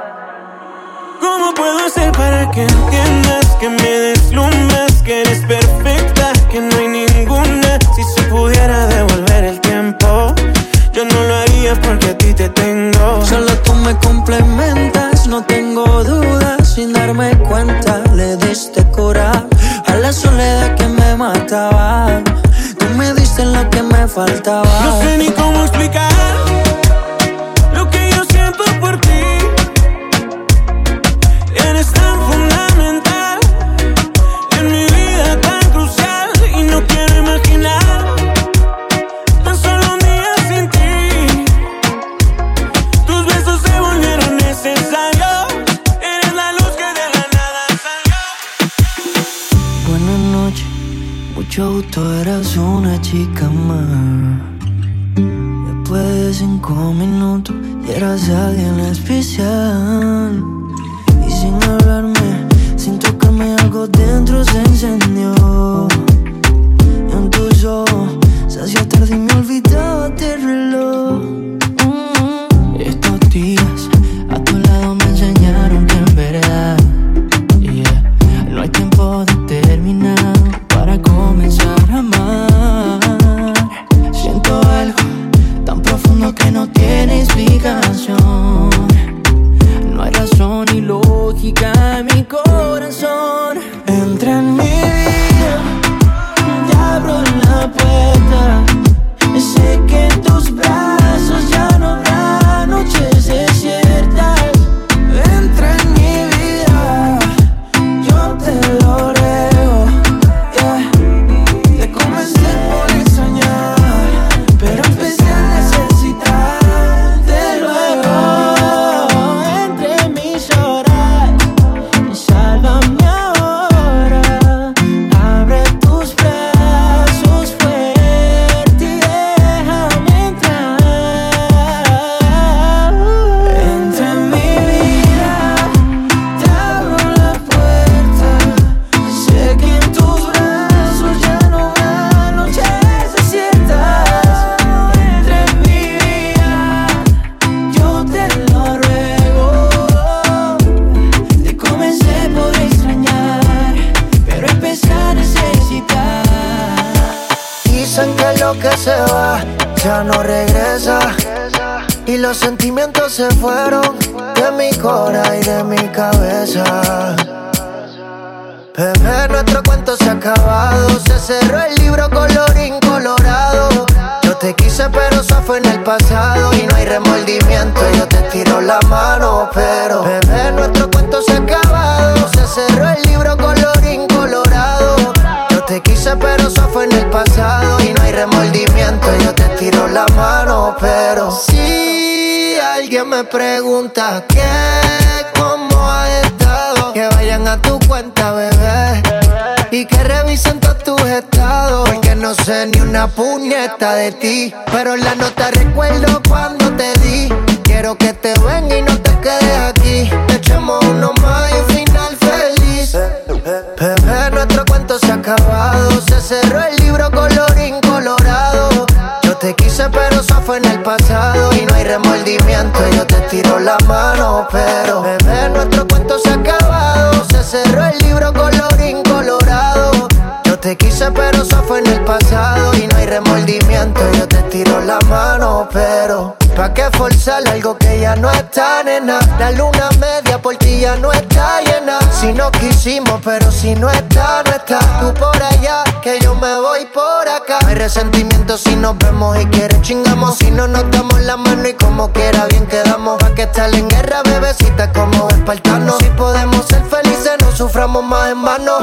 Resentimiento si nos vemos y quieres chingamos. Si no nos damos la mano y como quiera bien quedamos. Pa' que estar en guerra, bebecita, como espartanos. Si podemos ser felices, no suframos más en vano.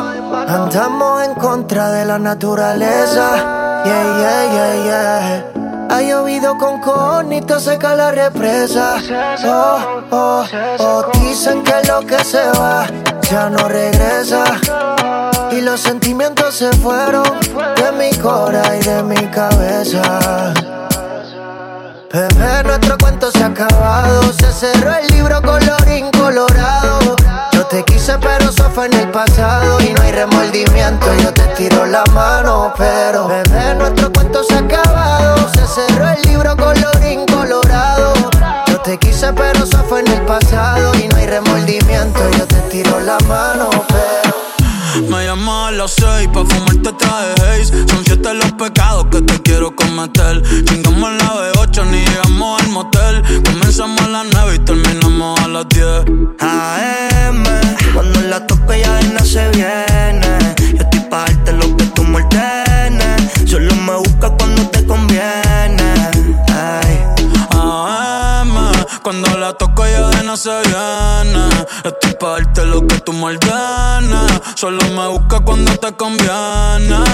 Andamos en contra de la naturaleza. Yeah, yeah, yeah, yeah. Ha llovido con conito, seca la represa. Oh, oh, oh, dicen que lo que se va ya no regresa. Y los sentimientos se fueron cora de mi cabeza. Bebé, nuestro cuento se ha acabado. Se cerró el libro colorín colorado. Yo te quise, pero eso fue en el pasado. Y no hay remordimiento, yo te tiro la mano. Pero, bebé, nuestro cuento se ha acabado. Se cerró el libro colorín colorado. Yo te quise, pero eso fue en el pasado. Y no hay remordimiento, yo te tiro la mano. Pero. Me llamo a las seis pa' fumarte traje haze. Son siete los pecados que te quiero cometer. Chingamos a la B8 ni llegamos al motel. Comenzamos a las nueve y terminamos a las 10 AM, cuando la toco ya de se viene. Yo estoy pa' darte lo que tú me ordenes. Solo me busca cuando te conviene cuando la toco ya de no se viene Estoy pa' darte lo que tú me ordenes Solo me busca cuando te conviene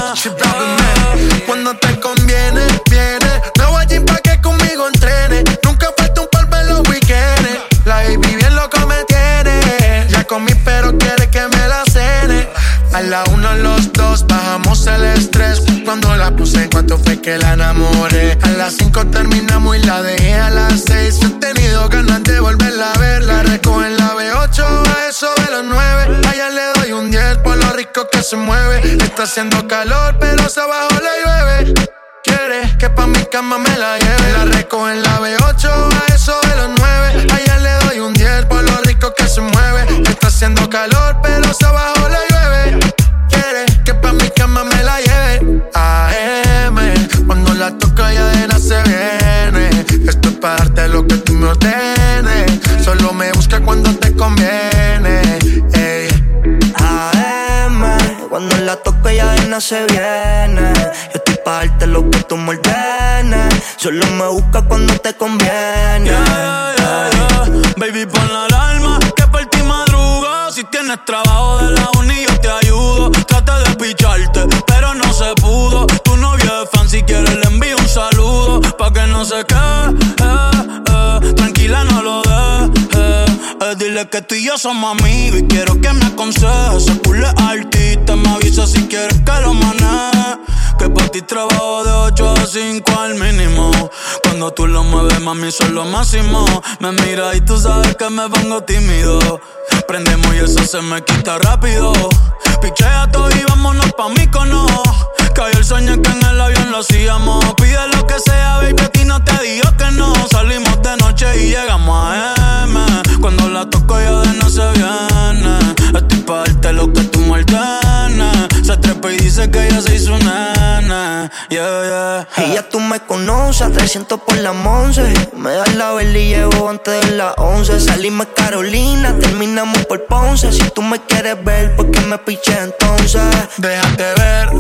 Cuando te conviene, viene. No voy a pa' que conmigo entrene. Nunca falta un polvo en los weekends. La baby bien loco me tiene. Ya comí, pero quiere A la uno, los dos, bajamos el estrés. Cuando la puse, en cuanto fue que la enamoré. A las cinco terminamos y la dejé a las seis. He tenido ganas de volverla a ver. La recojo en la B8, a eso de los nueve. Allá le doy un 10 por lo rico que se mueve. Está haciendo calor, pero se abajo le llueve. Quiere que pa' mi cama me la lleve. La recojo en la B8, a eso de los 9. Allá le doy un 10 por lo rico que se mueve. Está haciendo calor, pero se abajo le llueve. AM, cuando la toca ya de nada se viene. Esto es para darte lo que tú me ordenes. Solo me busca cuando te conviene. AM, cuando la toco ya de nada se viene. Yo estoy pa' darte lo que tú me ordenes. Solo me busca cuando te conviene. Yeah, yeah, yeah. Baby, pon la alarma que por ti madrugo. Si tienes trabajo de la uni, yo te ayudo. Traté de picharte, no eh, eh. tranquila, no lo dejes. Eh, dile que tú y yo somos amigos y quiero que me aconsejes. Se culo es artista, me avisa si quieres que lo maneje. Que para ti trabajo de 8 a 5 al mínimo. Cuando tú lo mueves, mami, son lo máximo. Me mira y tú sabes que me pongo tímido. Prendemos y eso se me quita rápido. Pichea todo y vámonos pa' mí cono. Cayó el sueño que en el avión lo hacíamos. Pide lo que sea, baby, a ti no te digo que no. Salimos de noche y llegamos a M. Cuando la toco ya de no se viene. Estoy pa' darte lo que tú me. Se trepa y dice que ella se hizo nana. Yeah, yeah. Y ya tú me conoces, 300 por la once. Me das la vela y llevo antes de las 11. Salimos Carolina, terminamos por Ponce. Si tú me quieres ver, ¿por qué me piché entonces? Déjate ver,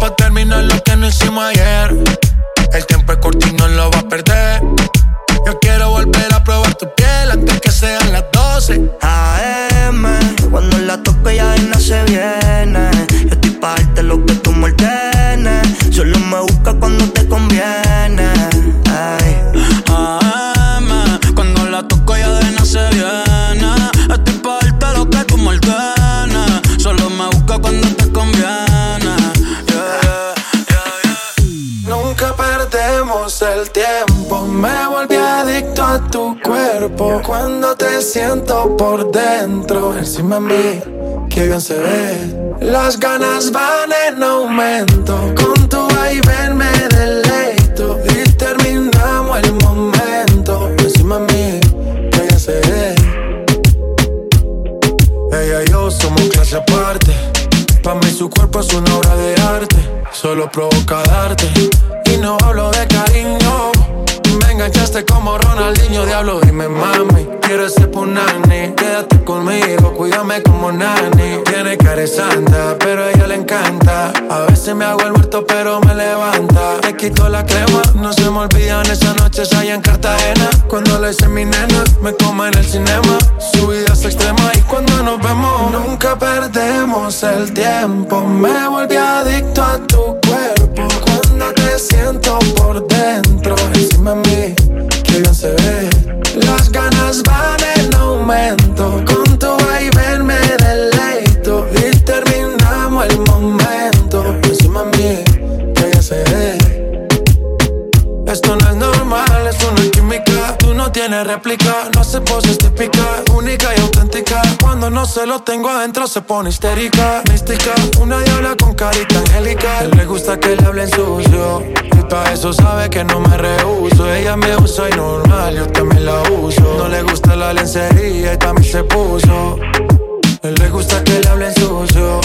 pa' terminar lo que no hicimos ayer. El tiempo es corto y no lo va a perder. Yo quiero volver a probar tu piel antes que sean las 12. AM, cuando la toco ya nada se viene. Cuando te siento por dentro, encima mí, que bien se ve. Las ganas van en aumento. Con tu vaivén me deleito. Y terminamos el momento. Encima mí, que bien se ve. Ella y yo somos clase aparte. Pa' mí su cuerpo es una obra de arte. Solo provoca darte y no hablo de cariño. Me enganchaste como Ronaldinho, diablo, dime mami. Quiero ser punani, quédate conmigo, cuídame como nani. Tiene cara santa, pero a ella le encanta. A veces me hago el muerto, pero me levanta. Te quito la crema, no se me olvidan esas noches allá en Cartagena. Cuando le hice mi nena, me coma en el cinema. Su vida es extrema y cuando nos vemos, nunca perdemos el tiempo. Me volví adicto a tu cuerpo cuando te siento por dentro. Encima de mí, que bien se ve. Las ganas van en aumento. Tienes réplica, no hace poses típicas. Única y auténtica. Cuando no se lo tengo adentro se pone histérica. Mística, una diabla con carita angélica. Él le gusta que le hablen sucio. Y pa' eso sabe que no me rehuso. Ella me usa y normal, yo también la uso. No le gusta la lencería y también se puso. Él le gusta que le hablen sucio.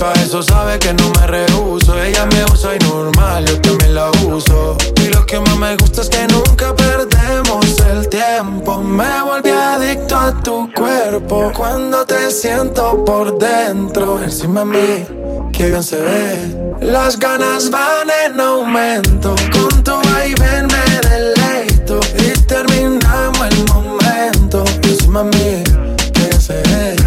Pa' eso sabe que no me rehuso. Ella me usa y normal, yo también la uso. Y lo que más me gusta es que nunca perdemos el tiempo. Me volví adicto a tu cuerpo. Cuando te siento por dentro, encima de mí, que bien se ve. Las ganas van en aumento. Con tu vaivén me deleito. Y terminamos el momento. Encima de mí, que bien se ve.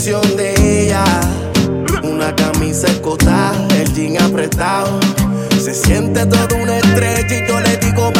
De ella. Una camisa escotada, el jean apretado. Se siente toda una estrella y yo le digo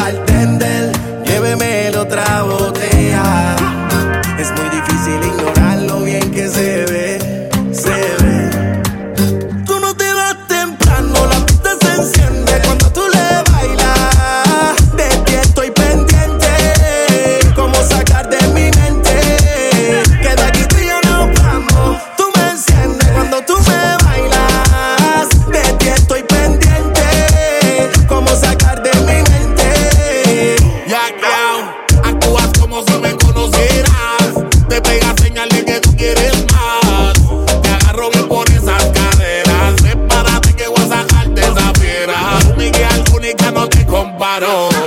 te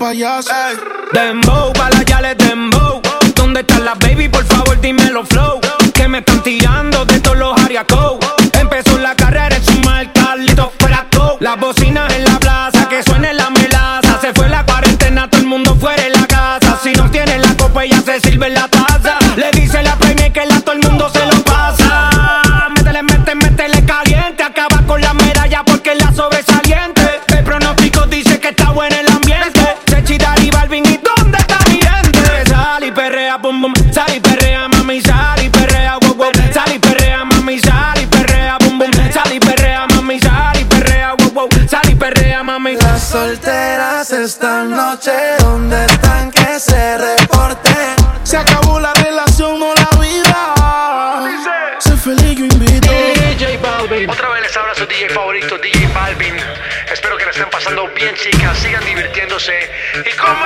payaso. Dembow, pa' la yales dembow. ¿Dónde están las baby? Por favor, dímelo flow. Que me están tirando de todos los ariacos. Empezó la carrera en su mal Carlito Frasco. Las bocinas en la plaza, que suene la melaza. Se fue la cuarentena, todo el mundo fuera de la casa. Si no tiene la copa, ella se sirve la taza. Le dice la que la todo el mundo se lo pasa. Métele, métele, métele caliente. Acaba con la medalla porque la sobresaliente. Solteras esta noche, ¿dónde están que se reporten? Se acabó la relación, no la vida. Sé feliz, yo invito. DJ Balvin. Otra vez les habla su DJ favorito, DJ Balvin. Espero que la estén pasando bien, chicas. Sigan divirtiéndose. ¿Y cómo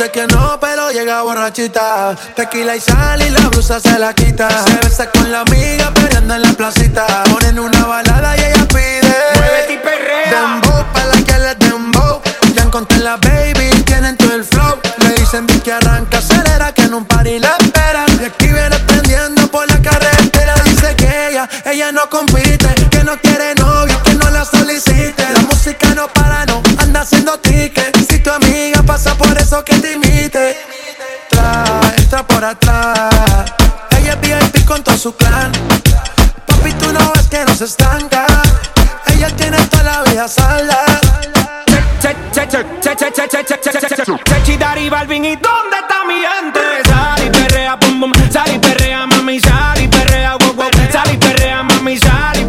Dice que no, pero llega borrachita. Tequila y sal y la blusa se la quita. Se besa con la amiga peleando en la placita. Ponen una balada y ella pide. Muévete y perrea. Dembow, pa' la que le dembow. Ya encontré la baby, tienen todo el flow. Le dicen que arranca, acelera, que en un party la esperan. Y aquí viene prendiendo por la carretera. Dice que ella, ella no compite. Que no quiere novio, que no la solicite música no para, no anda haciendo tickets. Si tu amiga pasa por eso, que te imite. Trae, entra por atrás. Ella es VIP con todo su clan. Papi, tú no ves que no se estanca. Ella tiene toda la vida salda. Chechi, Dari, Balvin, ¿y dónde está mi gente? Sal y perrea, pum, pum, sal y perrea, mami, sal y perrea, wow, wow, sal y perrea, mami, sal